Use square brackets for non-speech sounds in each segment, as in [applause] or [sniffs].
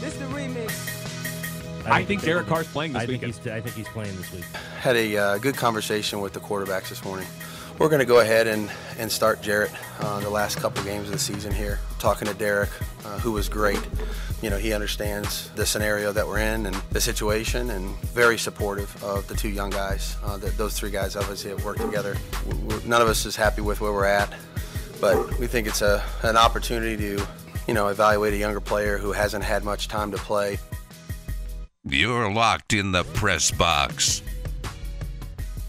This the remix. I think Derek Carr's playing this I think he's I think he's playing this week. Had a uh, good conversation with the quarterbacks this morning. We're going to go ahead and, and start Jarrett uh, the last couple games of the season here. Talking to Derek, uh, who was great. You know, he understands the scenario that we're in and the situation, and very supportive of the two young guys. Uh, that those three guys obviously have worked together. We're, none of us is happy with where we're at, but we think it's a an opportunity to, you know, evaluate a younger player who hasn't had much time to play. You're locked in the press box.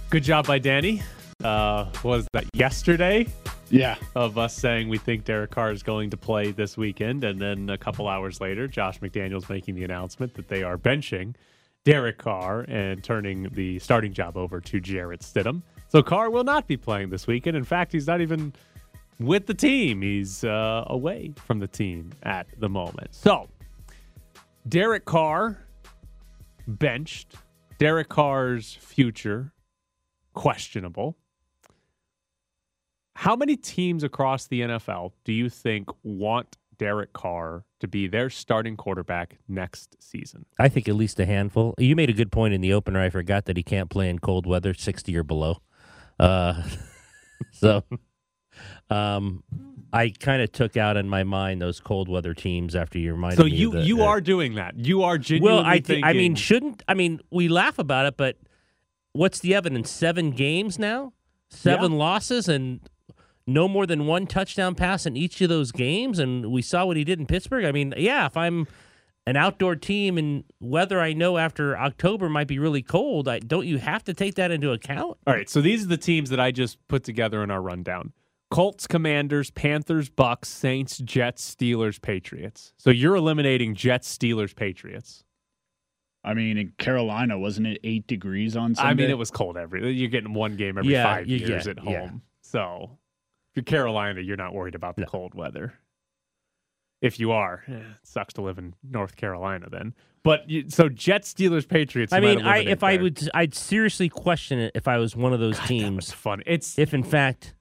Good job by Danny. Uh, was that yesterday? Yeah. Of us saying we think Derek Carr is going to play this weekend, and then a couple hours later, Josh McDaniels making the announcement that they are benching Derek Carr and turning the starting job over to Jarrett Stidham. So Carr will not be playing this weekend. In fact, he's not even with the team. He's uh, away from the team at the moment. So Derek Carr benched. Derek Carr's future questionable. How many teams across the NFL do you think want Derek Carr to be their starting quarterback next season? I think at least a handful. You made a good point in the opener. I forgot that he can't play in cold weather, sixty or below. Uh, [laughs] so, um, I kind of took out in my mind those cold weather teams after you reminded So me. you the, you uh, are doing that. You are genuinely well. I thi- I mean, shouldn't I mean we laugh about it, but what's the evidence? Seven games now, seven losses, and no more than one touchdown pass in each of those games. And we saw what he did in Pittsburgh. I mean, yeah, if I'm an outdoor team and weather I know after October might be really cold, I, don't you have to take that into account? All right, so these are the teams that I just put together in our rundown. Colts, Commanders, Panthers, Bucks, Saints, Jets, Steelers, Patriots. So you're eliminating Jets, Steelers, Patriots. I mean, in Carolina, wasn't it eight degrees on Sunday? I mean, it was cold every. You're getting one game every Yeah, five you years get- at home. yeah. So if you're Carolina, you're not worried about the cold weather. If you are, eh, it sucks to live in North Carolina then. But you, so Jets, Steelers, Patriots. I mean, I eliminate if I would, I'd seriously question it if I was one of those God, that teams. was fun. It's if in fact,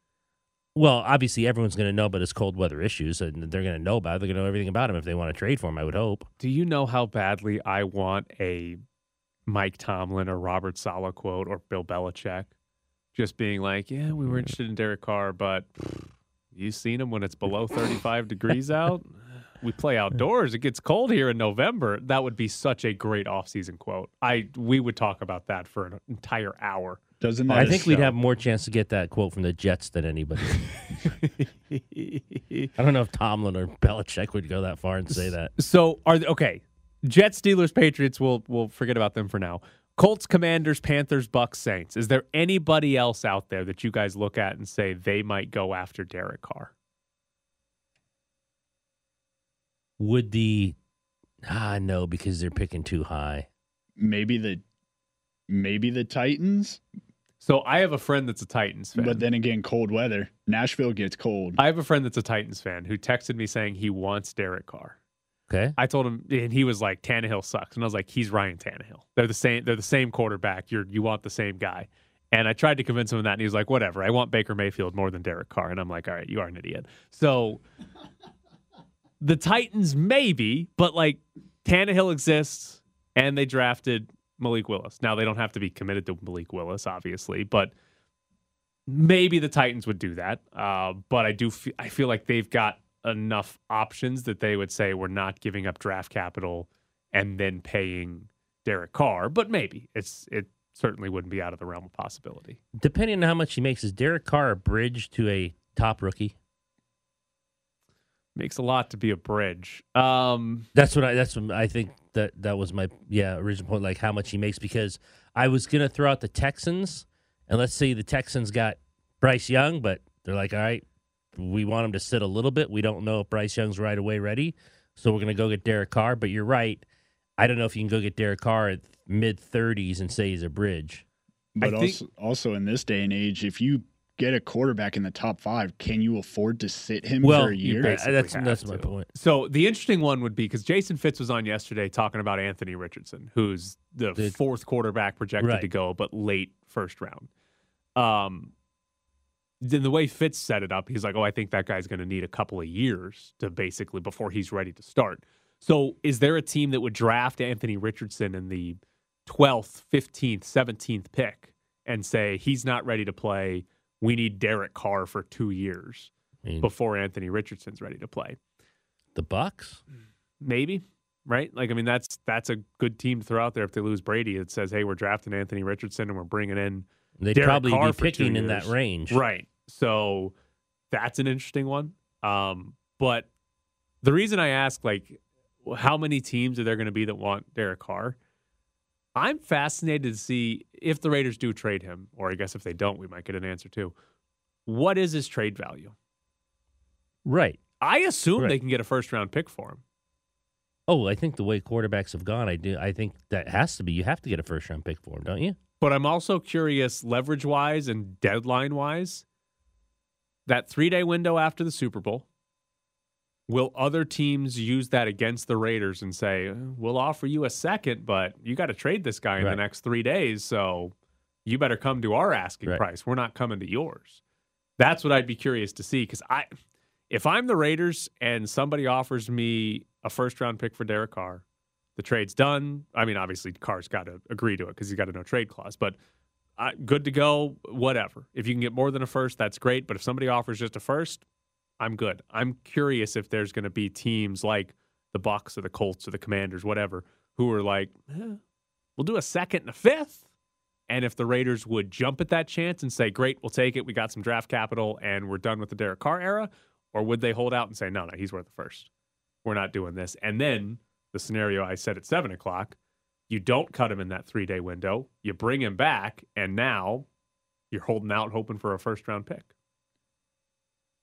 well, obviously everyone's going to know about his cold weather issues, and they're going to know about it. They're going to know everything about him if they want to trade for him. I would hope. Do you know how badly I want a Mike Tomlin or Robert Saleh quote or Bill Belichick just being like, "Yeah, we were interested in Derek Carr, but [sighs] you seen him when it's below [laughs] 35 degrees out? We play outdoors. It gets cold here in November." That would be such a great offseason quote. I we would talk about that for an entire hour. Doesn't that I think we'd show- have more chance to get that quote from the Jets than anybody. [laughs] I don't know if Tomlin or Belichick would go that far and say that. So are they, okay. Jets, Steelers, Patriots. We'll we'll forget about them for now. Colts, Commanders, Panthers, Bucks, Saints. Is there anybody else out there that you guys look at and say they might go after Derek Carr? Would the ah no because they're picking too high. maybe the maybe the Titans, So I have a friend that's a Titans fan. but then again, cold weather. Nashville gets cold. I have a friend that's a Titans fan who texted me saying he wants Derek Carr. Okay, I told him, and he was like, "Tannehill sucks," and I was like, "He's Ryan Tannehill. They're the same. They're the same quarterback. You're you want the same guy." And I tried to convince him of that, and he was like, "Whatever. I want Baker Mayfield more than Derek Carr." And I'm like, "All right, you are an idiot." So the Titans maybe, but like Tannehill exists, and they drafted Malik Willis. Now they don't have to be committed to Malik Willis, obviously, but maybe the Titans would do that. Uh, but I do. Fe- I feel like they've got enough options that they would say we're not giving up draft capital and then paying Derek Carr. But maybe it's it certainly wouldn't be out of the realm of possibility. depending on how much he makes, is Derek Carr a bridge to a top rookie? Makes a lot to be a bridge. Um, That's what I. That's what I think that that was my yeah original point. Like how much he makes because I was gonna throw out the Texans and let's say the Texans got Bryce Young, but they're like, all right, we want him to sit a little bit. We don't know if Bryce Young's right away ready, so we're gonna go get Derek Carr. But you're right. I don't know if you can go get Derek Carr at mid thirties and say he's a bridge. But think- also, also in this day and age, if you get a quarterback in the top five, can you afford to sit him Well, for a year? basically that's have that's my point. So the interesting one would be because Jason Fitz was on yesterday talking about Anthony Richardson, who's the, The- fourth quarterback projected Right. to go, but late first round. Um, then the way Fitz set it up, he's like, "Oh, I think that guy's going to need a couple of years to basically before he's ready to start." So, is there a team that would draft Anthony Richardson in the 12th, 15th, 17th pick and say he's not ready to play? We need Derek Carr for two years I mean, before Anthony Richardson's ready to play. the Bucks. Maybe, right? Like, I mean, that's that's a good team to throw out there if they lose Brady. It says, hey, we're drafting Anthony Richardson and we're bringing in They'd Derek probably Carr be picking in that range. Right. So that's an interesting one. Um, but the reason I ask, like, how many teams are there going to be that want Derek Carr? I'm fascinated to see if the Raiders do trade him, or I guess if they don't, we might get an answer too. What is his trade value? Right. I assume Right. they can get a first round pick for him. Oh, I think the way quarterbacks have gone, I do. I think that has to be. You have to get a first round pick for him, don't you? But I'm also curious, leverage wise and deadline wise, that three day window after the Super Bowl, will other teams use that against the Raiders and say, we'll offer you a second, but you got to trade this guy in the next three days. So you better come to our asking Right. price. We're not coming to yours. That's what I'd be curious to see. Because I, if I'm the Raiders and somebody offers me a first round pick for Derek Carr, the trade's done. I mean, obviously, Carr's got to agree to it because he's got a no trade clause. But uh, good to go. Whatever. If you can get more than a first, that's great. But if somebody offers just a first, I'm good. I'm curious if there's going to be teams like the Bucks or the Colts or the Commanders, whatever, who are like, eh, we'll do a second and a fifth. And if the Raiders would jump at that chance and say, great, we'll take it. We got some draft capital and we're done with the Derek Carr era. Or would they hold out and say, no, no, he's worth the first. We're not doing this. And then the scenario I said at seven o'clock, you don't cut him in that three day window. You bring him back, and now you're holding out, hoping for a first round pick.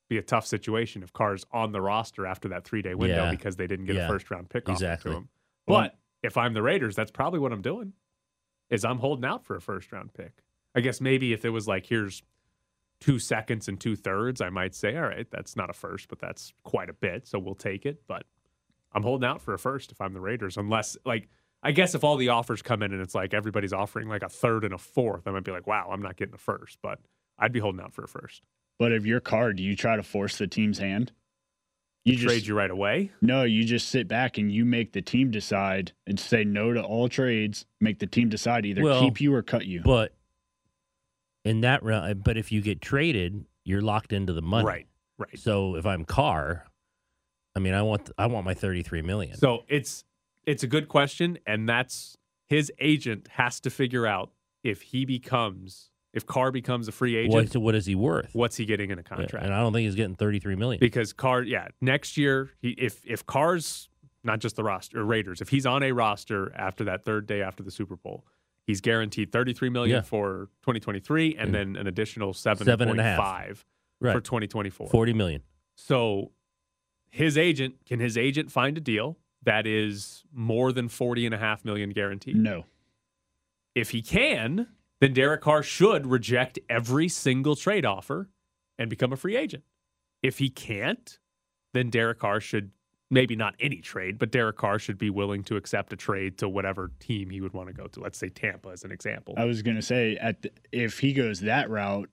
Be a tough situation if Carr's on the roster after that three day window Yeah. because they didn't get Yeah. a first round pick Exactly. to him. But if I'm the Raiders, that's probably what I'm doing. Is I'm holding out for a first round pick. I guess maybe if it was like here's two seconds and two thirds, I might say, all right, that's not a first, but that's quite a bit, so we'll take it. But I'm holding out for a first if I'm the Raiders, unless like I guess if all the offers come in and it's like everybody's offering like a third and a fourth, I might be like, wow, I'm not getting a first, but I'd be holding out for a first. But if your card, do you try to force the team's hand? You just Trade you right away. no, you just sit back and you make the team decide and say no to all trades. Make the team decide either Well, keep you or cut you. But in that round, uh, but if you get traded, you're locked into the money. Right. Right. So if I'm Carr, I mean, I want I want my 33 million. So it's it's a good question, and that's his agent has to figure out if he becomes if Carr becomes a free agent, what what is he worth? what's he getting in a Yeah, contract? And I don't think he's getting 33 million. because Carr, yeah, next year, he, if if Carr's not just the roster or Raiders, if he's on a roster after that third day after the Super Bowl, he's guaranteed thirty three million Yeah. for twenty twenty three, and And then an additional seven seven and a half. right. for twenty twenty four. 40 million. So his agent can his agent find a deal that is more than forty and a half million guaranteed? no. If he can, then Derek Carr should reject every single trade offer and become a free agent. If he can't, then Derek Carr should maybe not any trade, but Derek Carr should be willing to accept a trade to whatever team he would want to go to. Let's say Tampa as an example. I was gonna say at the, if he goes that route,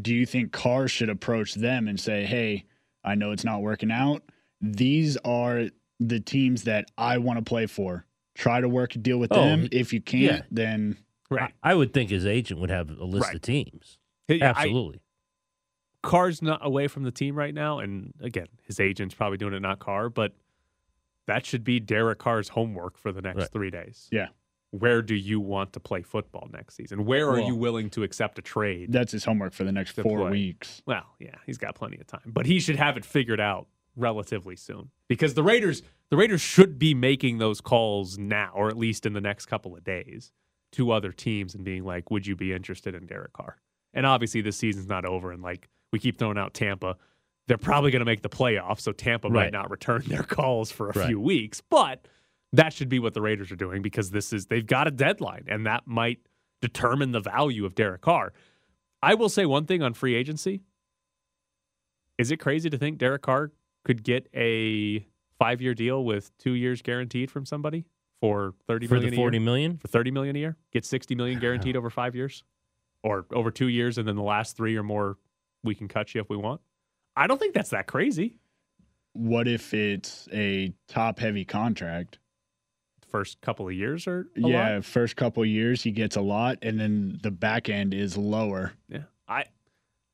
do you think Carr should approach them and say, "Hey, I know it's not working out. These are the teams that I want to play for. Try to work a deal with Oh, them. If you can't, yeah. then right. I, I would think his agent would have a list Right. of teams. Hey, I- Absolutely. Carr's not away from the team right now, and again, his agent's probably doing it, not Carr, but that should be Derek Carr's homework for the next Right. three days. Yeah. Where do you want to play football next season? Where are Well- you willing to accept a trade? that's his homework for the next four play. weeks. Well, yeah, he's got plenty of time, but he should have it figured out relatively soon because the Raiders, the Raiders should be making those calls now, or at least in the next couple of days, to other teams and being like, "Would you be interested in Derek Carr?" And obviously, the season's not over, and like we keep throwing out Tampa, they're probably going to make the playoffs, so Tampa might not return [laughs] their calls for a Right. few weeks, but that should be what the Raiders are doing because this is they've got a deadline, and that might determine the value of Derek Carr. I will say one thing on free agency. Is it crazy to think Derek Carr could get a five year deal with two years guaranteed from somebody for thirty For million the a year? 40 million? for 30 million a year get 60 million guaranteed over five years or over two years and then the last three or more we can cut you if we want i don't think that's that crazy what if it's a top heavy contract? First couple of years or yeah, lot? first couple years he gets a lot, and then the back end is lower. Yeah. I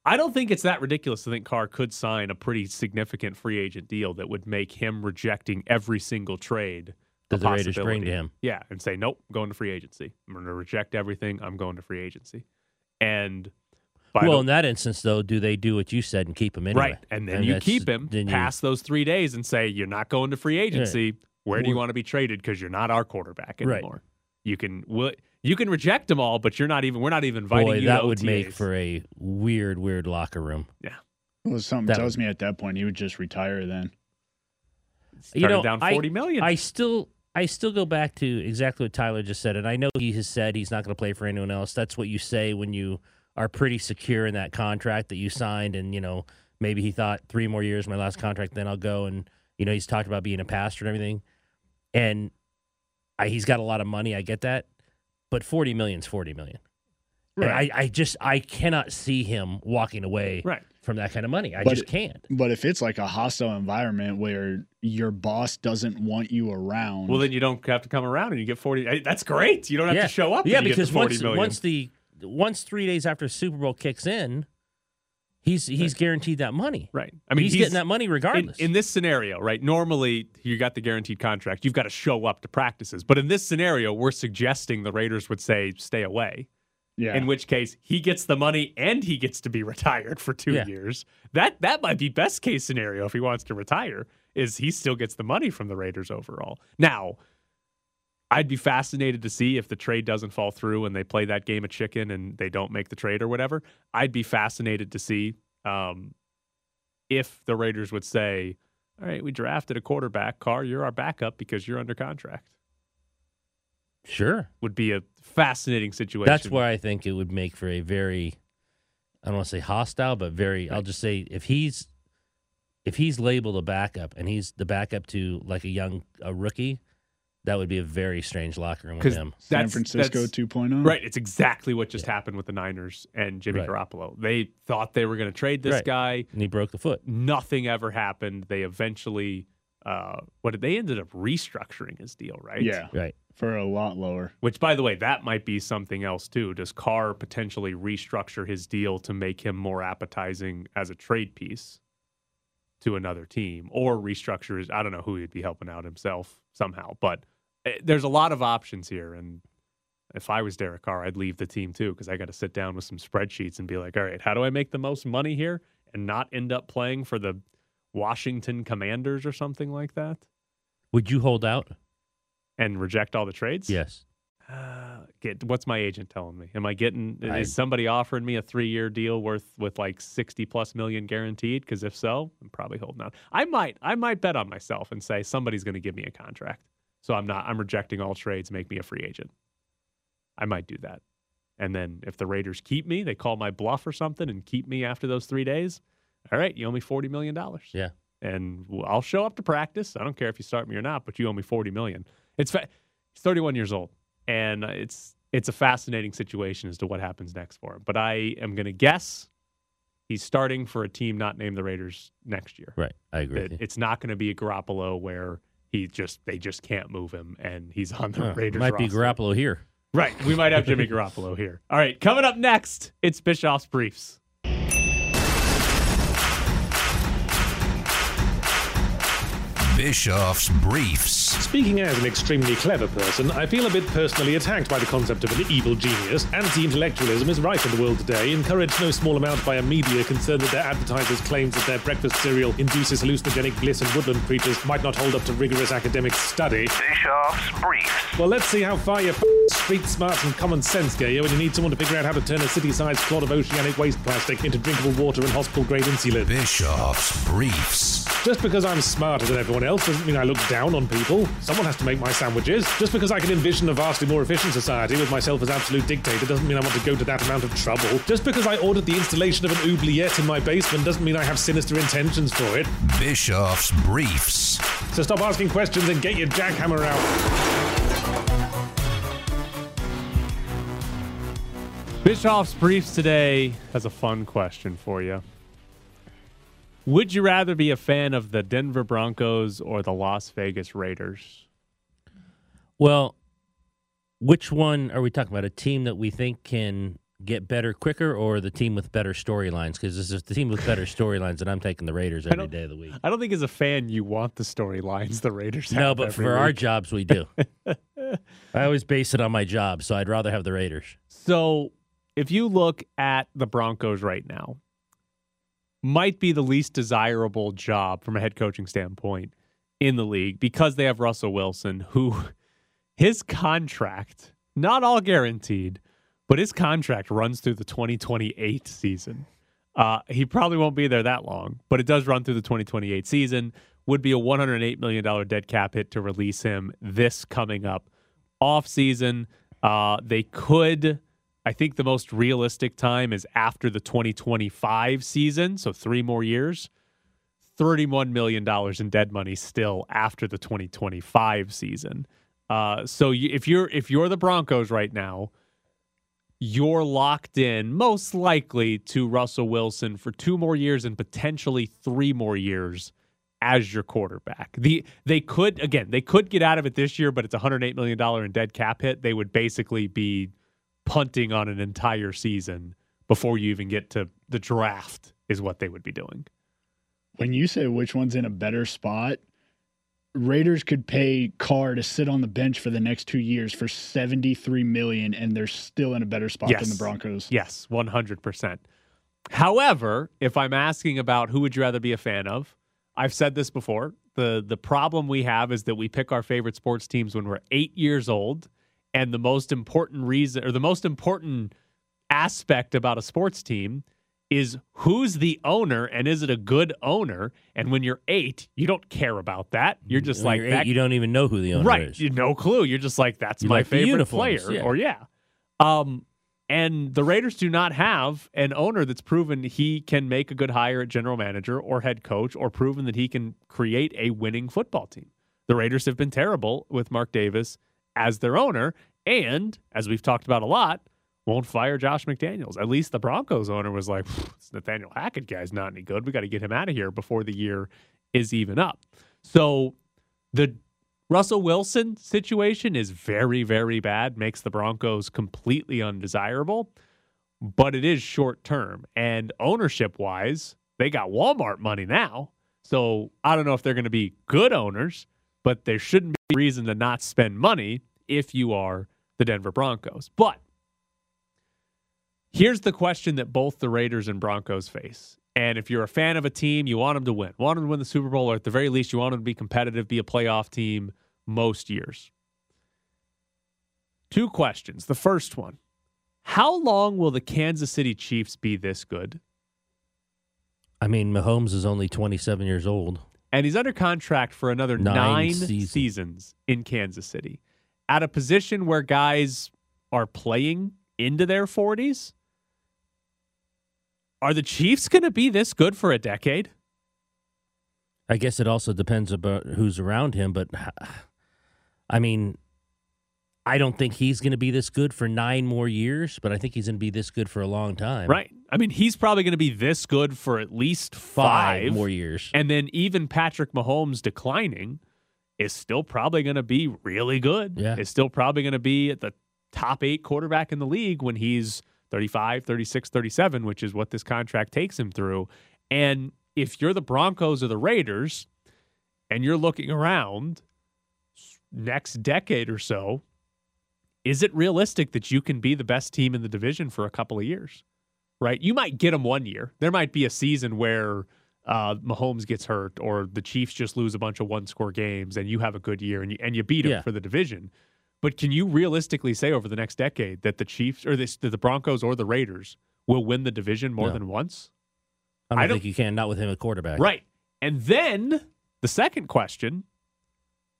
I don't think it's that ridiculous to think Carr could sign a pretty significant free agent deal that would make him rejecting every single trade. A That the Raiders bring to possibility. him. Yeah, and say, Nope, I'm going to free agency. I'm gonna reject everything. I'm going to free agency. And by well, the, in that instance, though, do they do what you said and keep him anyway? right. And then you keep him then you- past those three days and say, You're not going to free agency. Where do you want to be traded? Because you're not our quarterback Right. anymore. You can will you can reject them all, but you're not even we're not even inviting Boy, you that to would make for a weird, weird locker room. Yeah. Well, something That tells me at that point he would just retire then. you know, down I- forty million. I still I still go back to exactly what Tyler just said, and I know he has said he's not going to play for anyone else. That's what you say when you are pretty secure in that contract that you signed, and you know maybe he thought three more years, my last contract, then I'll go. And you know he's talked about being a pastor and everything, and I, he's got a lot of money. I get that, but forty million's forty million. And I, I just I cannot see him walking away right. From that kind of money. I But just can't. But if it's like a hostile environment where your boss doesn't want you around, Well, then you don't have to come around and you get 40. That's great. You don't have yeah. to show up. Yeah, you because get the 40 once million. once the once three days after Super Bowl kicks in, he's he's guaranteed that money. right. I mean, he's, getting that money in, regardless. in this scenario, right? Normally, you got the guaranteed contract. You've got to show up to practices. But in this scenario, we're suggesting the Raiders would say, stay away. Yeah, In which case, he gets the money and he gets to be [laughs] retired for two Yeah. years. That that might be best case scenario if he wants to retire. Is he still gets the money from the Raiders overall? Now, I'd be fascinated to see if the trade doesn't fall through and they play that game of chicken and they don't make the trade or whatever. I'd be fascinated to see um, if the Raiders would say, "All right, we drafted a quarterback, Carr. You're our backup because you're under contract." Sure, Would be a fascinating situation. that's where I think it would make for a very I don't want to say hostile, but very. I'll just say if he's if he's labeled a backup and he's the backup to like a young a rookie, that would be a very strange locker room with him. San that's- Francisco that's- 2.0. Right. It's exactly what just happened with the Niners and Jimmy Right. Garoppolo. They thought they were going to trade this Right. guy. And he broke the foot. Nothing ever happened. They eventually, uh, what did they ended up restructuring his deal, right? Yeah, Right. For a lot lower. Which, by the way, that might be something else too. Does Carr potentially restructure his deal to make him more appetizing as a trade piece to another team, or restructure his? I don't know who he'd be helping out himself somehow, but eh, there's a lot of options here. And if I was Derek Carr, I'd leave the team too because I got to sit down with some spreadsheets and be like, all right, how do I make the most money here and not end up playing for the Washington Commanders or something like that, Would you hold out? And reject all the trades? Yes. Uh, get what's my agent telling me? Am I getting? Is somebody offering me a three-year deal worth with like sixty plus million guaranteed? Because if so, I'm probably holding out. I might, I might bet on myself and say somebody's going to give me a contract. So I'm not. I'm rejecting all trades. Make me a free agent. I might do that. And then if the Raiders keep me, they call my bluff or something and keep me after those three days. All right, you owe me forty million dollars. Yeah. and I'll show up to practice. I don't care if you start me or not, but you owe me forty million. It's fa- he's 31 years old, and it's it's a fascinating situation as to what happens next for him. But I am going to guess he's starting for a team not named the Raiders next year. Right. I agree. It's not going to be a Garoppolo where he just they just can't move him and he's on the Uh, Raiders. might be. Garoppolo here. Right. We might have Jimmy Garoppolo here. All right. Coming up next, it's Bischoff's Briefs. Bischoff's Briefs. Speaking as an extremely clever person, I feel a bit personally attacked by the concept of an evil genius. Anti intellectualism is rife in the world today, encouraged no small amount by a media concerned that their advertisers' claims that their breakfast cereal induces hallucinogenic bliss and woodland creatures might not hold up to rigorous academic study. Bischoff's Briefs. Well, let's see how far your street smarts and common sense get you when you need someone to figure out how to turn a city sized clod of oceanic waste plastic into drinkable water and hospital grade insulin. Bischoff's Briefs. Just because I'm smarter than everyone else doesn't mean I look down on people. Someone has to make my sandwiches. Just because I can envision a vastly more efficient society with myself as absolute dictator doesn't mean I want to go to that amount of trouble. Just because I ordered the installation of an oubliette in my basement doesn't mean I have sinister intentions for it. Bischoff's Briefs. So stop asking questions and get your jackhammer out. Bischoff's Briefs today has a fun question for you. Would you rather be a fan of the Denver Broncos or the Las Vegas Raiders? Well, which one are we talking about? A team that we think can get better quicker, or the team with better storylines? Because this is the team with better storylines, and I'm taking the Raiders every day of the week. I don't think as a fan you want the storylines the Raiders have. No, but every for our week. jobs, we do. [laughs] I always base it on my job, so I'd rather have the Raiders. So if you look at the Broncos right now, might be the least desirable job from a head coaching standpoint in the league because they have Russell Wilson, who [laughs] his contract, not all guaranteed, but his contract runs through the 2028 season. Uh, he probably won't be there that long, but it does run through the 2028 season. Would be a 108 million dollar dead cap hit to release him this coming up off season. Uh, they could. I think the most realistic time is after the 2025 season, so three more years. $31 million in dead money still after the 2025 season. Uh, so you, if you're if you're the Broncos right now, you're locked in most likely to Russell Wilson for two more years and potentially three more years as your quarterback. The they could again they could get out of it this year, but it's 108 million dollar in dead cap hit. They would basically be punting on an entire season before you even get to the draft is what they would be doing. When you say which one's in a better spot, Raiders could pay Carr to sit on the bench for the next two years for seventy three million, and they're still in a better spot than the Broncos. Yes, 100%. However, if I'm asking about who would you rather be a fan of, I've said this before. The the problem we have is that we pick our favorite sports teams when we're 8 years old and the most important reason or the most important aspect about a sports team is who's the owner and is it a good owner? And when you're 8, you don't care about that. You're just When like you're eight, you don't even know who the owner right is. you no clue you're just like that's You my like favorite player yeah. or yeah um and the raiders do not have an owner that's proven he can make a good hire at general manager or head coach or proven that he can create a winning football team the raiders have been terrible with mark davis as their owner and as we've talked about a lot won't fire josh mcdaniels at least the broncos owner was like this nathaniel hackett guy's not any good we got to get him out of here before the year is even up so the Russell Wilson situation is very, very bad, makes the Broncos completely undesirable, but it is short term. And ownership wise, they got Walmart money now. So I don't know if they're going to be good owners, but there shouldn't be a reason to not spend money if you are the Denver Broncos. But here's the question that both the Raiders and Broncos face. And if you're a fan of a team, you want them to win. Want them to win the Super Bowl, or at the very least, you want them to be competitive, be a playoff team most years. Two questions. The first one How long will the Kansas City Chiefs be this good? I mean, Mahomes is only 27 years old. And he's under contract for another Nine nine, seasons. seasons in Kansas City at a position where guys are playing into their 40s. Are the Chiefs going to be this good for a decade? I guess it also depends about who's around him, but [sighs] I mean, I don't think he's going to be this good for nine more years, but I think he's going to be this good for a long time. Right. I mean, he's probably going to be this good for at least Five, five, more years. And then even Patrick Mahomes declining is still probably going to be really good. Yeah. Is still probably going to be at the top eight quarterback in the league when he's 35, 36, 37, which is what this contract takes him through. And if you're the Broncos or the Raiders and you're looking around next decade or so, is it realistic that you can be the best team in the division for a couple of years? Right? You might get them one year. There might be a season where uh, Mahomes gets hurt or the Chiefs just lose a bunch of one score games and you have a good year and you, and you beat them Yeah. for the division. But can you realistically say over the next decade that the Chiefs or this, that the Broncos or the Raiders will win the division more No. than once? I don't I don't- think you can, not with him at quarterback. Right. And then the second question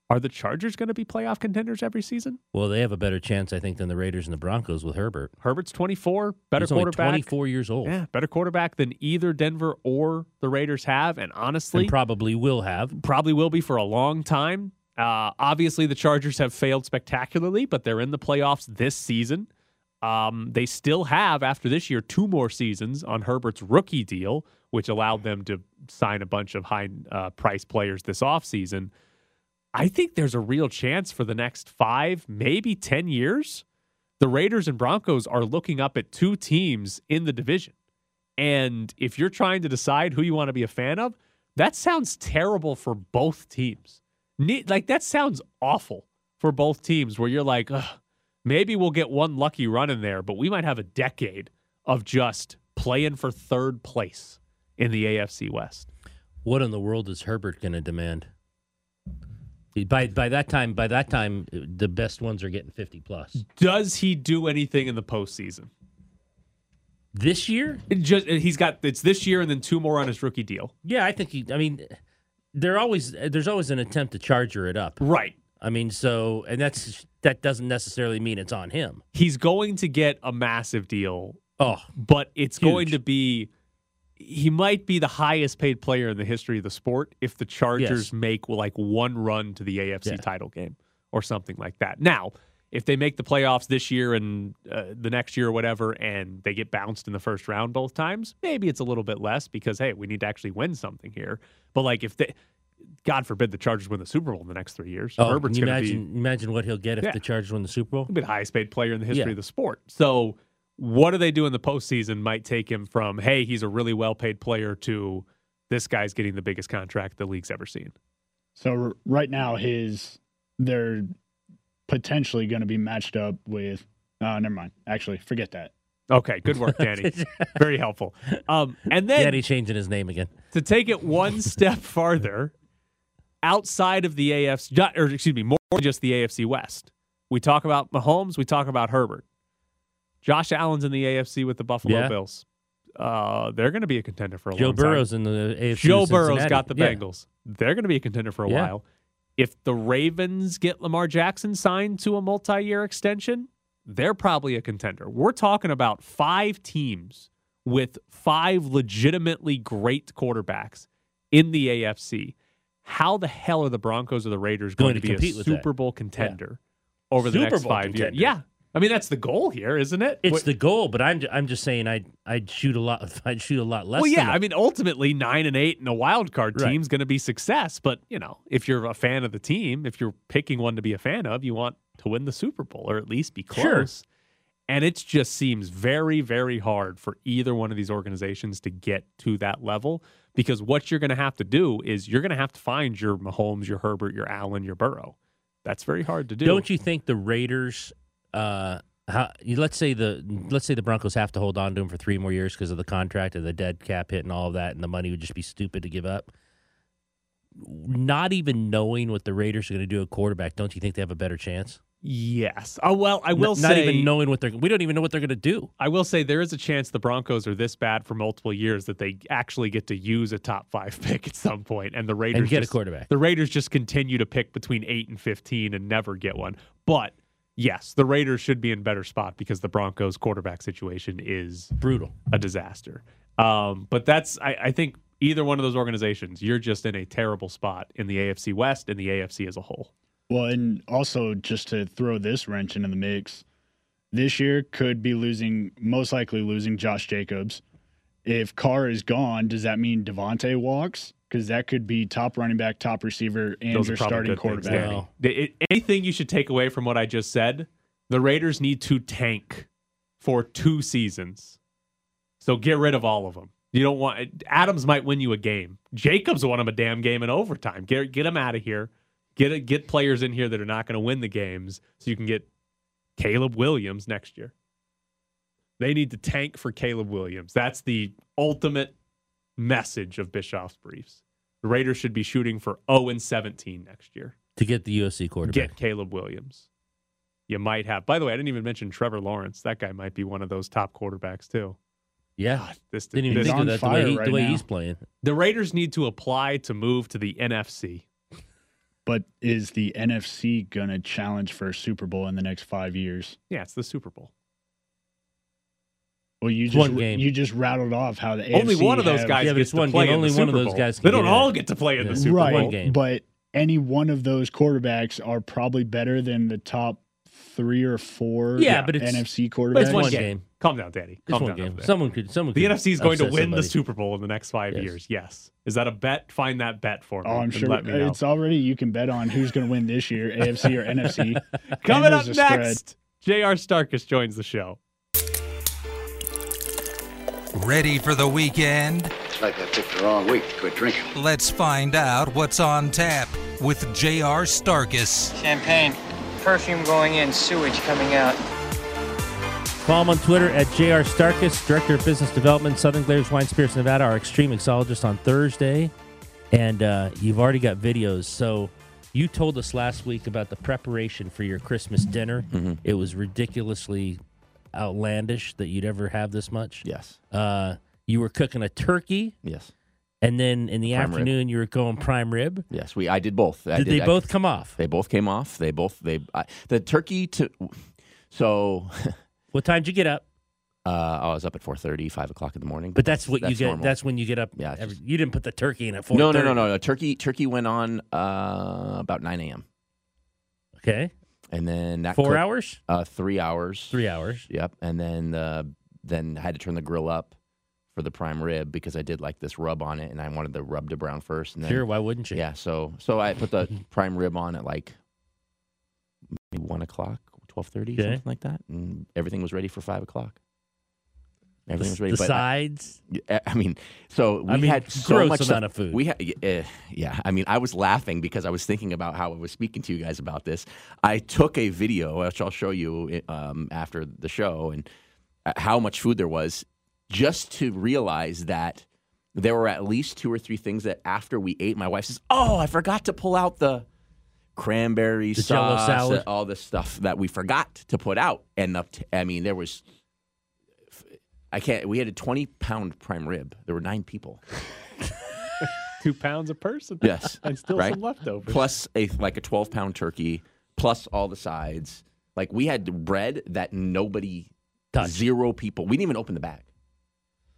are the Chargers going to be playoff contenders every season? Well, they have a better chance, I think, than the Raiders and the Broncos with Herbert. Herbert's 24, better He's quarterback. 24 years old. Yeah, better quarterback than either Denver or the Raiders have. And honestly, And probably will have. probably will be for a long time. Uh, obviously, the Chargers have failed spectacularly, but they're in the playoffs this season. Um, they still have, after this year, two more seasons on Herbert's rookie deal, which allowed them to sign a bunch of high uh, price players this offseason. I think there's a real chance for the next five, maybe 10 years. The Raiders and Broncos are looking up at two teams in the division. And if you're trying to decide who you want to be a fan of, that sounds terrible for both teams. Like, that sounds awful for both teams where you're like, maybe we'll get one lucky run in there, but we might have a decade of just playing for third place in the AFC West. What in the world is Herbert going to demand? By by that time, by that time, the best ones are getting fifty plus. Does he do anything in the postseason? This year, It just he's got it's this year and then two more on his rookie deal. yeah, I think he. I mean, there always there's always an attempt to charger it up. Right. I mean, so and that's that doesn't necessarily mean it's on him. He's going to get a massive deal, Oh, but it's going to be he might be the highest paid player in the history of the sport if the Chargers Yes. make like one run to the AFC Yeah. title game or something like that. Now, if they make the playoffs this year and uh, the next year or whatever, and they get bounced in the first round both times, maybe it's a little bit less because hey, we need to actually win something here. But like if they, God forbid, the Chargers win the Super Bowl in the next three years, oh Herbert's can you going to be imagine imagine what he'll get if Yeah. the Chargers win the Super Bowl. He'll be the highest paid player in the history Yeah. of the sport. So what do they do in the postseason might take him from, hey, he's a really well paid player to this guy's getting the biggest contract the league's ever seen. So r- right now, his they're potentially going to be matched up with. Uh, never mind. Actually, forget that. Okay, good work, Danny. [laughs] Very helpful. Um, and then Danny changing his name again. to take it one [laughs] step farther, outside of the AFC, or excuse me, more than just the AFC West, we talk about Mahomes, we talk about Herbert. Josh Allen's in the AFC with the Buffalo Yeah. Bills. Uh, they're going to be a contender for a Joe long time. Joe Burrow's in the AFC. Joe Burrow's got the Yeah. Bengals. They're going to be a contender for a Yeah. while. If the Ravens get Lamar Jackson signed to a multi year extension, they're probably a contender. We're talking about five teams with five legitimately great quarterbacks in the AFC. How the hell are the Broncos or the Raiders going, Going to to be a compete with that. Super Bowl contender over the Super next Bowl five contender. years? Yeah. I mean, that's the goal here, isn't it? It's What- the goal, but I'm I'm just saying I'd I'd shoot a lot [laughs] I'd shoot a lot less. Well, yeah, I mean, ultimately, nine and eight and a wild card Right. team's going to be success. But you know, if you're a fan of the team, if you're picking one to be a fan of, you want to win the Super Bowl or at least be close. Sure. close. And it just seems very, very hard for either one of these organizations to get to that level because what you're going to have to do is you're going to have to find your Mahomes, your Herbert, your Allen, your Burrow. That's very hard to do. Don't you think the Raiders? Uh, how, let's say the let's say the Broncos have to hold on to him for three more years because of the contract and the dead cap hit and all of that, and the money would just be stupid to give up. Not even knowing what the Raiders are going to do at quarterback, don't you think they have a better chance? Yes. Oh well, I N- will say not say even knowing what they're. We don't even know what they're going to do. I will say there is a chance the Broncos are this bad for multiple years that they actually get to use a top five [laughs] pick at some point, and the Raiders And get a quarterback. The Raiders just continue to pick between eight and fifteen and never get one. But yes, the Raiders should be in better spot because the Broncos quarterback situation is Brutal. a disaster. Um, but that's I, I think either one of those organizations, you're just in a terrible spot in the AFC West and the AFC as a whole. Well, and also just to throw this wrench into the mix, this year could be losing, most likely losing Josh Jacobs. If Carr is gone, does that mean Davante walks? Because that could be top running back, top receiver, and Those your starting good things, quarterback. Danny. Well- it- anything you should take away from what I just said, the Raiders need to tank for two seasons. So get rid of all of them. You don't want Adams might win you a game. Jacobs won him a damn game in overtime. Get get him out of here. Get it, get players in here that are not going to win the games, so you can get Caleb Williams next year. They need to tank for Caleb Williams. That's the ultimate message of Bischoff's briefs. The Raiders should be shooting for 0 and 17 next year. to get the USC quarterback. Get Caleb Williams. You might have. By the way, I didn't even mention Trevor Lawrence. That guy might be one of those top quarterbacks too. yeah, God, this, didn't even this- think of that the way, he, right the way he's playing. the Raiders need to apply to move to the NFC. But is the NFC going to challenge for a Super Bowl in the next five years? Yeah, it's the Super Bowl. Well, you just one game. you just rattled off how the Only one of those have- guys Yeah, gets it's to one play game. in the Only one of Super those Bowl. guys They don't get all get to play in Yeah. the Super right, Bowl. One game. but any one of those quarterbacks are probably better than the top three or four Yeah, but it's- NFC But quarterbacks. it's one one game. game. Calm down, Danny. It's Calm one down. game. Someone could. Someone. The could NFC is going to win somebody. the Super Bowl in the next five Yes. years. Yes. Is that a bet? Find that bet for me. Oh, I'm sure Let me know. it's already you can bet on who's going to win this year, AFC or NFC. [laughs] Coming And up there's next, J.R. Starkus joins the show. Ready for the weekend? It's like I picked the wrong week to quit drinking. Let's find out what's on tap with J.R. Starkus. Champagne, perfume going in, sewage coming out. Follow him on Twitter at JR Starkus, Director of Business Development, Southern Glazers Wine Spirits Nevada, our extreme mixologist on Thursday. And uh, you've already got videos. So you told us last week about the preparation for your Christmas dinner. Mm-hmm. It was ridiculously outlandish that you'd ever have this much. Yes. Uh, you were cooking a turkey, Yes. and then in the Prime rib. afternoon, you were going prime rib. Yes. We. I did both. I Did they I- both come off? They both came off. They both. They. I, the turkey to. So, [laughs] What time did you get up? uh, I was up at 4:30, 5 o'clock in the morning. But that's what you that's get. normal. That's when you get up. Yeah, every- just- you didn't put the turkey in at four. no, no, no, no, no. Turkey. Turkey went on uh, about 9 a.m. Okay, and then that four cooked, hours, Uh, three hours. three hours. Yep. And then uh, then I had to turn the grill up for the prime rib because I did like this rub on it, and I wanted the rub to brown first. And then, Sure, why wouldn't you? Yeah. So so I put the [laughs] prime rib on at like maybe one o'clock, twelve thirty, Okay. something like that, and everything was ready for five o'clock. Everything was The, ready. the but I- sides. I, I mean, so we I mean, had so much amount stuff. of food. We had, uh, yeah. I mean, I was laughing because I was thinking about how I was speaking to you guys about this. I took a video, which I'll show you um, after the show, and uh, how much food there was, just to realize that there were at least two or three things that after we ate, my wife says, "Oh, I forgot to pull out the." Cranberry The sauce, salad. all this stuff that we forgot to put out, and the, I mean, there was I can't. We had a twenty pound prime rib. There were nine people. [laughs] Two pounds a person. Yes, and still right? some leftovers. Plus a like a twelve pound turkey, plus all the sides. Like we had bread that nobody, Touched. zero people. We didn't even open the bag.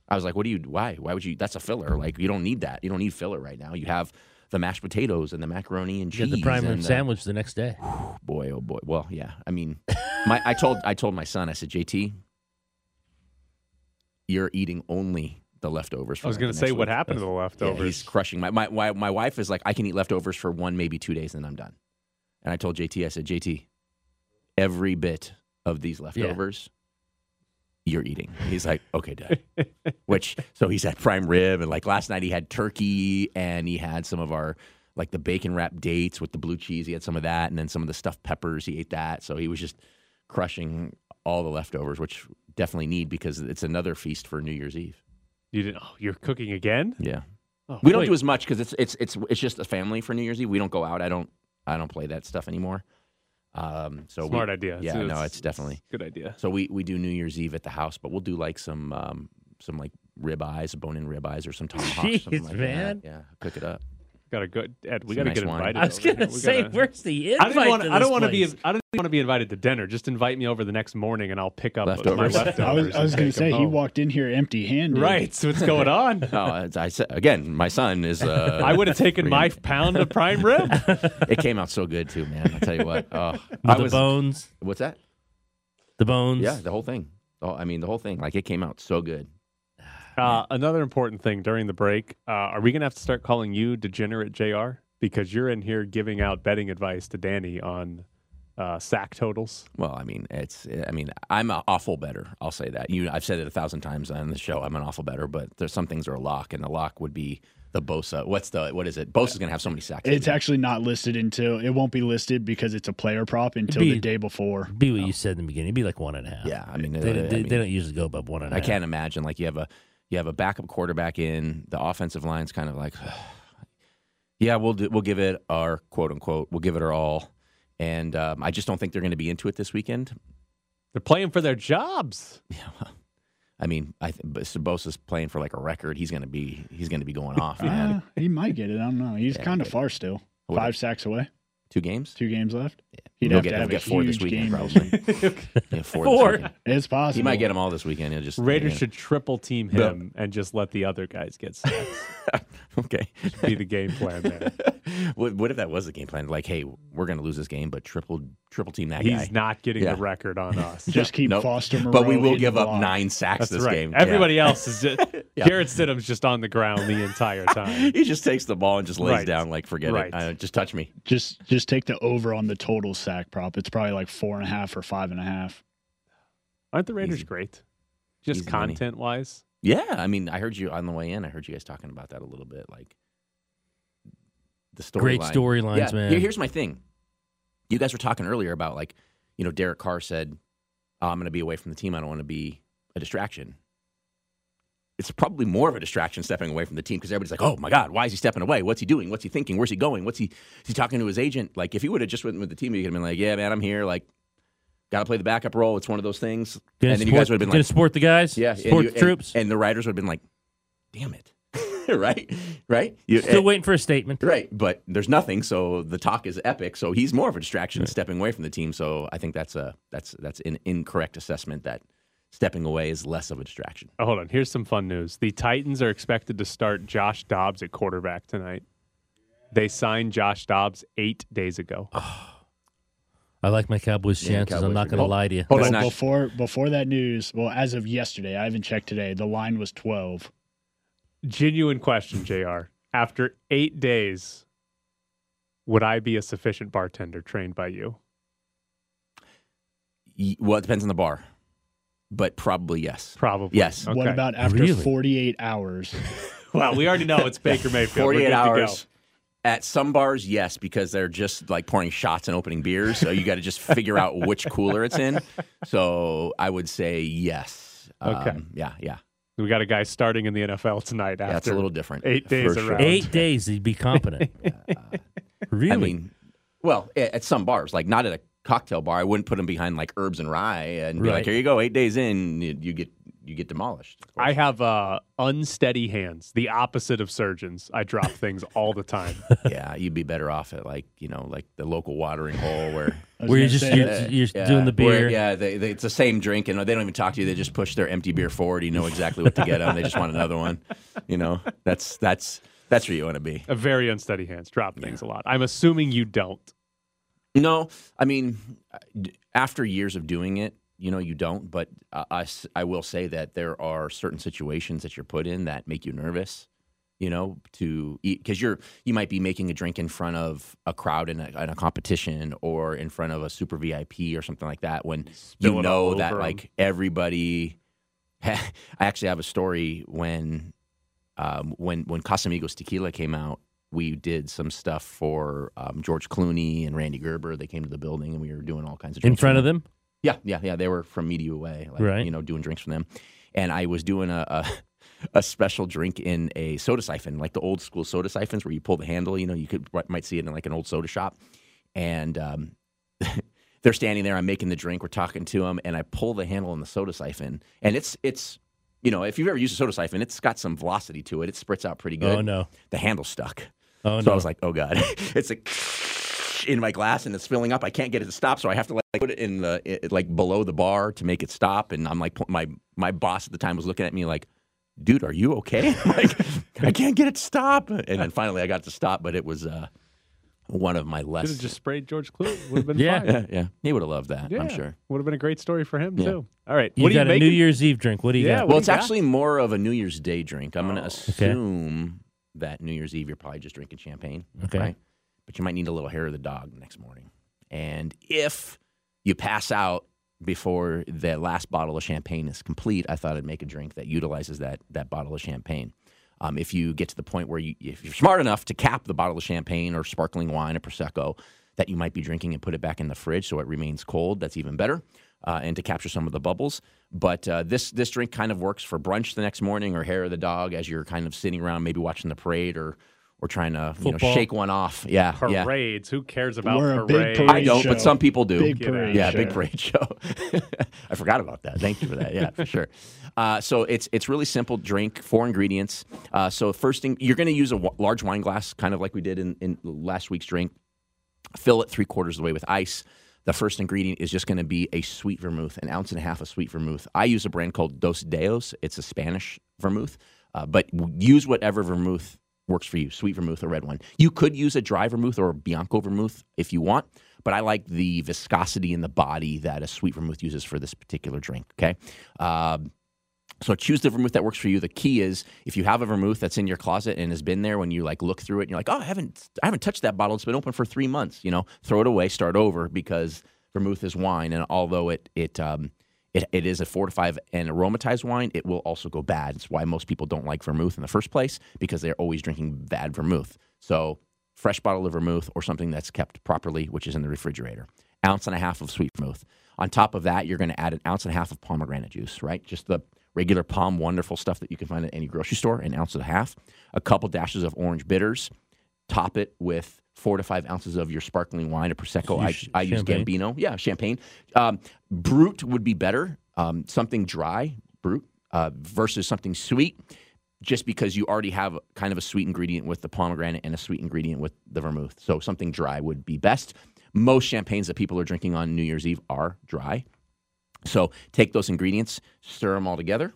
I was like, "What do you? Why? Why would you? That's a filler. Like you don't need that. You don't need filler right now. You have the mashed potatoes and the macaroni and You cheese. had the prime rib and sandwich the next day. boy, oh boy. Well, yeah. I mean, [laughs] my I told I told my son. I said, JT, you're eating only the leftovers. I was going to say next what week." happened to the leftovers? Yeah, he's crushing. My, my my my wife is like, I can eat leftovers for one, maybe two days, and then I'm done. And I told JT, I said, JT, every bit of these leftovers. You're eating. He's like, [laughs] okay, dad. Which so he's had prime rib, and like last night he had turkey, and he had some of our like the bacon wrapped dates with the blue cheese. He had some of that, and then some of the stuffed peppers. He ate that, so he was just crushing all the leftovers, which definitely need because it's another feast for New Year's Eve. you didn't. Oh, you're cooking again? Yeah. Oh, We don't do as much because it's it's it's it's just a family for New Year's Eve. We don't go out. I don't I don't play that stuff anymore. Um, so we- Smart idea. Yeah, no, it's definitely. good idea. So we we do New Year's Eve at the house, but we'll do like some um some like rib eyes, bone in rib eyes, or some tomahawks, or something like man. that. Yeah, cook it up. Got to go, Ed. We Some got to nice get wine. invited. I was gonna We say, gotta- where's the invite? I didn't want. to I don't want to be. I don't want to be invited to dinner. Just invite me over the next morning, and I'll pick up my Leftovers. [laughs] leftovers. I was, I was gonna say he home. walked in here empty handed. Right. So what's going on? [laughs] No, as I said again, my son is. Uh, [laughs] I would have taken my pound of prime rib. It came out so good too, man. I tell you what. Oh, I the was. bones, What's that? the bones. Yeah, the whole thing. Oh, I mean, the whole thing. Like it came out so good. Uh, another important thing during the break: uh, Are we going to have to start calling you Degenerate Jr. because you're in here giving out betting advice to Danny on uh, sack totals? Well, I mean, it's. I mean, I'm an awful bettor. I'll say that. You, I've said it a thousand times on the show. I'm an awful bettor, but there's some things are a lock, and the lock would be the Bosa. What's the? What is it? Bosa's gonna have so many sacks. It's actually not listed until it won't be listed because it's a player prop until be- the day before. Be what you said in the beginning. It'd be like one and a half. Yeah, I mean, They, uh, they, I they don't usually go above one and a I half. can't imagine like you have a you have a backup quarterback in the offensive line's kind of like, [sighs] yeah, we'll do, we'll give it our quote unquote we'll give it our all, and um, I just don't think they're going to be into it this weekend. They're playing for their jobs. [laughs] Yeah, I mean, I th- playing for like a record. He's going to be he's going to be going off. Uh, he might get it. I don't know. He's Yeah, kind of far still. Five sacks away. Two games. Two games left. He'd He'll have get, to he'll get a four this weekend game. probably. [laughs] Yeah, four. Four. Weekend. It's possible. He might get them all this weekend. He'll just Raiders yeah. should triple team him and just let the other guys get sacks. [laughs] okay. be the game plan there. [laughs] what, what if that was the game plan? Like, hey, we're going to lose this game, but triple triple team that He's guy. He's not getting Yeah. the record on us. Just keep Nope. Foster Moreau. But we will give up block. nine sacks That's this right. game. Everybody Yeah. else is just Yeah. Jarrett Stidham's just on the ground the entire time. He just takes the ball and just lays Right. down like forget Right. it. Uh, just touch me. Just just take the over on the total sack prop. It's probably like four and a half or five and a half. Aren't the Raiders Easy. great? Just Easy money. content wise. Yeah, I mean, I heard you on the way in. I heard you guys talking about that a little bit, like the story. Great storylines, yeah. man. Here's my thing. You guys were talking earlier about like, you know, Derek Carr said, oh, "I'm going to be away from the team. I don't want to be a distraction." It's probably more of a distraction stepping away from the team because everybody's like, "Oh my God, why is he stepping away? What's he doing? What's he thinking? Where's he going? What's he? Is he talking to his agent?" Like, if he would have just went with the team, he could have been like, "Yeah, man, I'm here. Like, got to play the backup role. It's one of those things." Gonna and then support, you guys would have been like, support the guys. yeah, and support you- the troops. And, the writers would have been like, "Damn it!" [laughs] right, right. You, Still and- waiting for a statement. Right, but there's nothing, so the talk is epic. So he's more of a distraction, stepping away from the team. So I think that's a that's that's an incorrect assessment that stepping away is less of a distraction. Oh, hold on. Here's some fun news. The Titans are expected to start Josh Dobbs at quarterback tonight. They signed Josh Dobbs eight days ago. [sighs] I like my Cowboys' Yeah, chances. I'm not going to lie to you. Hold on, not- before before that news, well, as of yesterday, I haven't checked today. The line was twelve. Genuine question, JR. After eight days, would I be a sufficient bartender trained by you? Well, it depends on the bar, but probably yes. Probably. Yes. Okay. What about after Really? 48 hours? [laughs] Well, we already know it's [laughs] Baker Mayfield. 48 good to go. hours. At some bars, yes, because they're just like pouring shots and opening beers. So you got to just figure out which cooler it's in. So I would say yes. Okay. Um, yeah, yeah. We got a guy starting in the NFL tonight after That's a little different. eight days for sure. Eight days, he'd be competent. [laughs] really? I mean, well, at some bars, like not at a cocktail bar, I wouldn't put them behind like herbs and rye and be Right. like, "Here you go, eight days in, you, you get you get demolished." I have uh, unsteady hands, the opposite of surgeons. I drop things all the time. [laughs] yeah, you'd be better off at like you know like the local watering hole where. [laughs] Where you're just say, you're, Uh, you're yeah, doing the where- beer. yeah, they, they, it's the same drink, and they don't even talk to you. They just push their empty beer forward. You know exactly what to get them. They just want another one. You know, that's that's that's where you want to be. A very unsteady hands, drop things a lot. I'm assuming you don't. No, I mean, after years of doing it, you know, you don't. But uh, I, I will say that there are certain situations that you're put in that make you nervous. You know, to eat because you're you might be making a drink in front of a crowd in a, in a competition or in front of a super VIP or something like that. When Spill you know that like everybody, [laughs] I actually have a story when um, when when Casamigos Tequila came out, we did some stuff for um, George Clooney and Rande Gerber. They came to the building and we were doing all kinds of drinks. In front of them? Yeah, yeah, yeah. They were from Media Away, like, Right. You know, doing drinks for them, and I was doing a, a [laughs] a special drink in a soda siphon, like the old school soda siphons where you pull the handle. You know, you could might see it in like an old soda shop, and um, [laughs] they're standing there. I'm making the drink. We're talking to them, and I pull the handle on the soda siphon, and it's it's you know, if you've ever used a soda siphon, it's got some velocity to it. It spritz out pretty good. Oh, no. The handle stuck. Oh, so no. I was like, oh god, [laughs] it's like [sniffs] in my glass and it's filling up. I can't get it to stop, so I have to like put it in the it, like below the bar to make it stop. And I'm like, my my boss at the time was looking at me like, dude, are you okay? [laughs] I'm like, I can't get it to stop. And then finally, I got it to stop, but it was uh, one of my Could less. have just sprayed George Clooney. Would have been [laughs] Yeah. fine. yeah, yeah, he would have loved that. Yeah, I'm sure. Would have been a great story for him Yeah. too. All right, You what are got you a making? New Year's Eve drink. What do you Yeah, got? Well, do it's you got? actually more of a New Year's Day drink. I'm going to Oh. assume that New Year's Eve you're probably just drinking champagne. Okay. Right? But you might need a little hair of the dog the next morning. And if you pass out before the last bottle of champagne is complete, I thought I'd make a drink that utilizes that that bottle of champagne. Um, if you get to the point where you, if you're smart enough to cap the bottle of champagne or sparkling wine or prosecco that you might be drinking and put it back in the fridge so it remains cold, that's even better. Uh, and to capture some of the bubbles, but uh, this this drink kind of works for brunch the next morning or hair of the dog as you're kind of sitting around, maybe watching the parade or or trying to you know shake one off. Yeah, yeah. Parades. Who cares about We're a big parades? parade I don't, show. but some people do. Big parade yeah, show. big parade [laughs] show. I forgot about that. Thank you for that. Yeah, for sure. Uh, so it's it's really simple drink, four ingredients. Uh, so first thing, you're going to use a w- large wine glass, kind of like we did in, in last week's drink. Fill it three quarters of the way with ice. The first ingredient is just going to be a sweet vermouth, an ounce and a half of sweet vermouth. I use a brand called Dos Deos. It's a Spanish vermouth, uh, but use whatever vermouth works for you, sweet vermouth or red wine. You could use a dry vermouth or a Bianco vermouth if you want, but I like the viscosity in the body that a sweet vermouth uses for this particular drink. Okay. Um, so choose the vermouth that works for you. The key is if you have a vermouth that's in your closet and has been there when you like look through it and you're like, oh, I haven't I haven't touched that bottle. It's been open for three months. You know, throw it away, start over because vermouth is wine, and although it it um, it, it is a fortified and aromatized wine, it will also go bad. It's why most people don't like vermouth in the first place because they're always drinking bad vermouth. So fresh bottle of vermouth or something that's kept properly, which is in the refrigerator. Ounce and a half of sweet vermouth. On top of that, you're going to add an ounce and a half of pomegranate juice, right? Just the regular POM Wonderful stuff that you can find at any grocery store, an ounce and a half. A couple dashes of orange bitters. Top it with four to five ounces of your sparkling wine, a prosecco. I, I use? Gambino. Yeah, champagne. Um, brut would be better. Um, something dry, brut, uh, versus something sweet. Just because you already have kind of a sweet ingredient with the pomegranate and a sweet ingredient with the vermouth, so something dry would be best. Most champagnes that people are drinking on New Year's Eve are dry. So take those ingredients, stir them all together.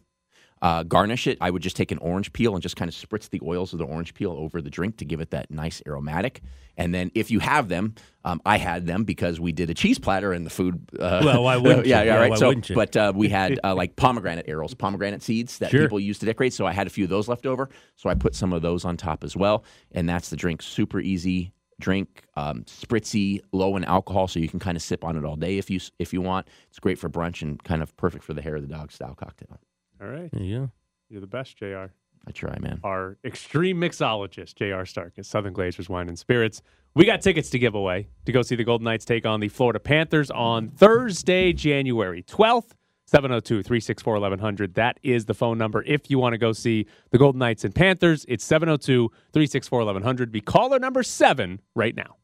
Uh, garnish it. I would just take an orange peel and just kind of spritz the oils of the orange peel over the drink to give it that nice aromatic. And then if you have them, um, I had them because we did a cheese platter and the food. Uh, [laughs] Well, why [laughs] wouldn't yeah, you? yeah, Yeah, right. why so, wouldn't you? but uh, we had [laughs] uh, like pomegranate arils, pomegranate seeds that Sure. people use to decorate. So I had a few of those left over. So I put some of those on top as well. And that's the drink. Super easy drink, um, spritzy, low in alcohol, so you can kind of sip on it all day if you if you want. It's great for brunch and kind of perfect for the hair of the dog style cocktail. All right. There you go. You're the best, JR. I try, man. Our extreme mixologist, JR Stark, at Southern Glazer's Wine and Spirits. We got tickets to give away to go see the Golden Knights take on the Florida Panthers on Thursday, January 12th. 702 364 1100. That is the phone number. If you want to go see the Golden Knights and Panthers, it's 702 364 1100. Be caller number seven right now.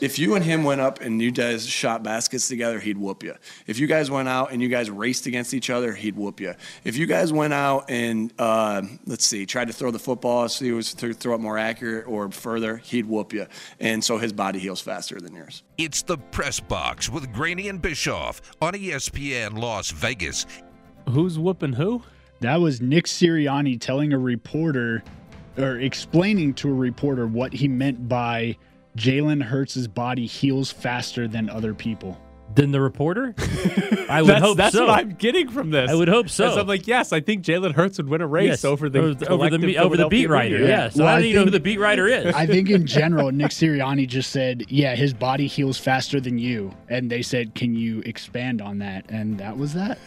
If you and him went up and you guys shot baskets together, he'd whoop you. If you guys went out and you guys raced against each other, he'd whoop you. If you guys went out and uh, let's see, tried to throw the football, see who was to throw it more accurate or further, he'd whoop you. And so his body heals faster than yours. It's the Press Box with Graney and Bischoff on ESPN Las Vegas. Who's whooping who? That was Nick Sirianni telling a reporter or explaining to a reporter what he meant by Jalen Hurts' body heals faster than other people. Than the reporter? I would [laughs] that's, hope that's so. what I'm getting from this. I would hope so. I'm like, yes, I think Jalen Hurts would win a race Yes, over the over the, over the, over the beat Philadelphia writer. media. Yeah. So Well, I I don't even know who the beat writer is. I think in general, Nick [laughs] Sirianni just said, "Yeah, his body heals faster than you," and they said, "Can you expand on that?" And that was that.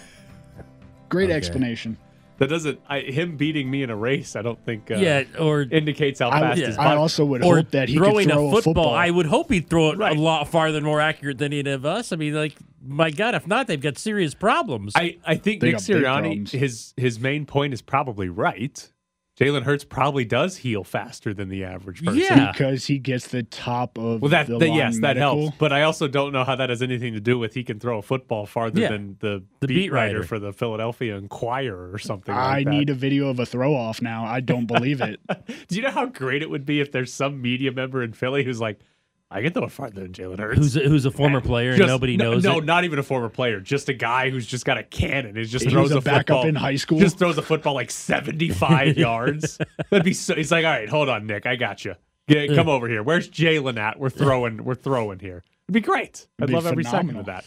Great Okay. explanation. That doesn't I, him beating me in a race. I don't think. Uh, yeah, or indicates how I, fast yeah. his I also would or hope that he throwing could throw a football. I would hope he'd throw it Right. a lot farther and more accurate than any of us. I mean, like, my God, if not, they've got serious problems. I, I think They Nick Sirianni, his his main point is probably right. Jalen Hurts probably does heal faster than the average person. Yeah. because he gets the top of Well, that, the that- line yes, that helps. But I also don't know how that has anything to do with he can throw a football farther Yeah. than the, The beat, beat writer writer. for the Philadelphia Inquirer or something. I like that. need a video of a throw off now. I don't believe it. [laughs] Do you know how great it would be if there's some media member in Philly who's like, I can throw it farther than Jalen Hurts. who's a, who's a former [laughs] player and nobody no, knows No, it. not even a former player. Just a guy who's just got a cannon. He just He throws was a a backup football in high school? Just throws a football like seventy-five [laughs] yards. That'd be so. He's like, all right, hold on, Nick, I got you. Get, come over here. Where's Jalen at? We're throwing. We're throwing here. It'd be great. I'd It'd be love every second of that.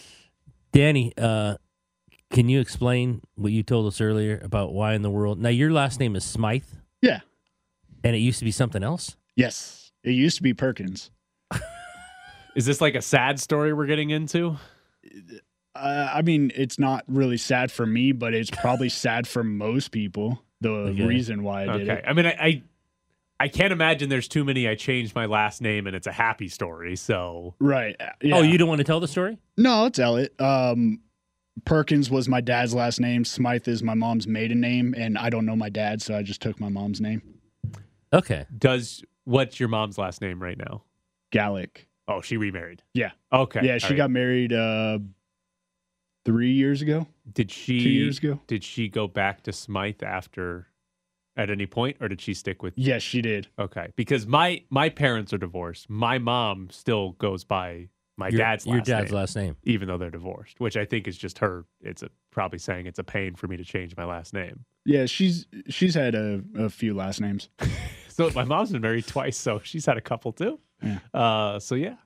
Danny, uh, can you explain what you told us earlier about why in the world? Now, your last name is Smythe, Yeah. and it used to be something else. Yes. It used to be Perkins. Is this like a sad story we're getting into? Uh, I mean, it's not really sad for me, but it's probably [laughs] sad for most people. The Okay. reason why I did Okay. it. I mean, I, I I can't imagine there's too many. I changed my last name and it's a happy story. So Right. uh, Yeah. Oh, you don't want to tell the story? No, I'll tell it. Um, Perkins was my dad's last name. Smythe is my mom's maiden name, and I don't know my dad, so I just took my mom's name. Okay. does what's your mom's last name right now? Gallic. Oh, she remarried. Yeah. Okay. yeah, she all right. got married uh, three years ago. Did she two years ago. Did she go back to Smythe after at any point, or did she stick with? Yes, she did. Okay, because my my parents are divorced. My mom still goes by my your, dad's your dad's name, last name. even though they're divorced. Which I think is just her. It's a, probably saying it's a pain for me to change my last name. Yeah, she's she's had a, a few last names. [laughs] So So my mom's been married twice, so she's had a couple too. Yeah. Uh, so yeah,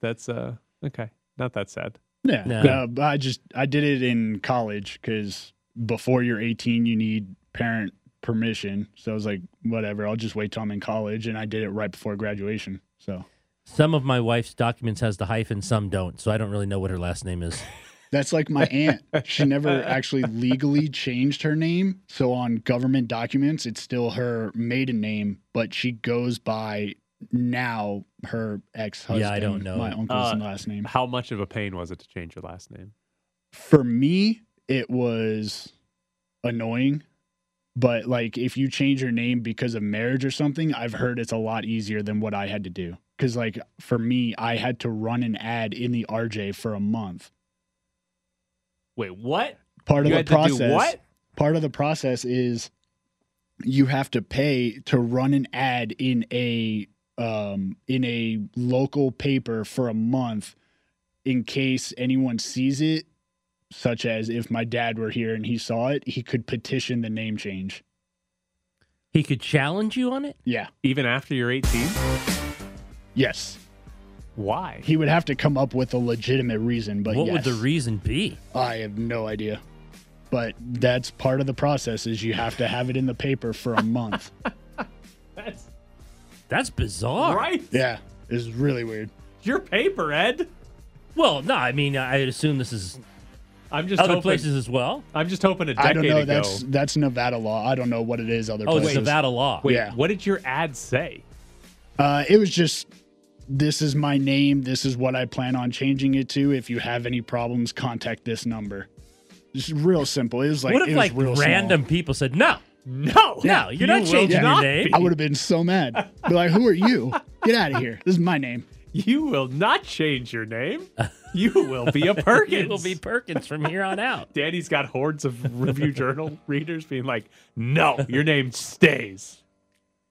that's uh okay. Not that sad. Yeah, No. Uh, I just I did it in college because before you're 18, you need parent permission. So I was like, whatever, I'll just wait till I'm in college, and I did it right before graduation. So Some of my wife's documents has the hyphen, some don't. So I don't really know what her last name is. [laughs] that's like my aunt. She [laughs] never actually legally changed her name. So on government documents, it's still her maiden name, but she goes by now her ex husband. Yeah, I don't know. my uncle's Uh, last name. How much of a pain was it to change your last name? for me, it was annoying. But like, if you change your name because of marriage or something, I've heard it's a lot easier than what I had to do. Because like for me, I had to run an ad in the RJ for a month. Wait, what? Part You of had the to do process. what? Part of the process is you have to pay to run an ad in a um, in a local paper for a month in case anyone sees it such as if my dad were here and he saw it he could petition the name change He could challenge you on it? yeah Even after you're 18? yes Why? he would have to come up with a legitimate reason but what would the reason be? i have no idea but that's part of the process is you have to have it in the paper for a month [laughs] That's That's bizarre. right. yeah it's really weird Your paper, Ed. Well, no, I mean, I assume this is I'm just other hoping, places as well. I'm just hoping a i decade I don't know ago. that's that's nevada law i don't know what it is other Oh, it's places Nevada law. Wait, yeah. what did your ad say? Uh, it was just this is my name. This is what I plan on changing it to. If you have any problems, contact this number. Just real simple. It was like what it if was like real small. random people said no? No, No, you're you not will changing your name. be. I would have been so mad. Be like, who are you? Get out of here. This is my name. You will not change your name. [laughs] You will be a Perkins. [laughs] you will be Perkins from here on out. [laughs] Danny's got hordes of review journal readers being like, "No, your name stays."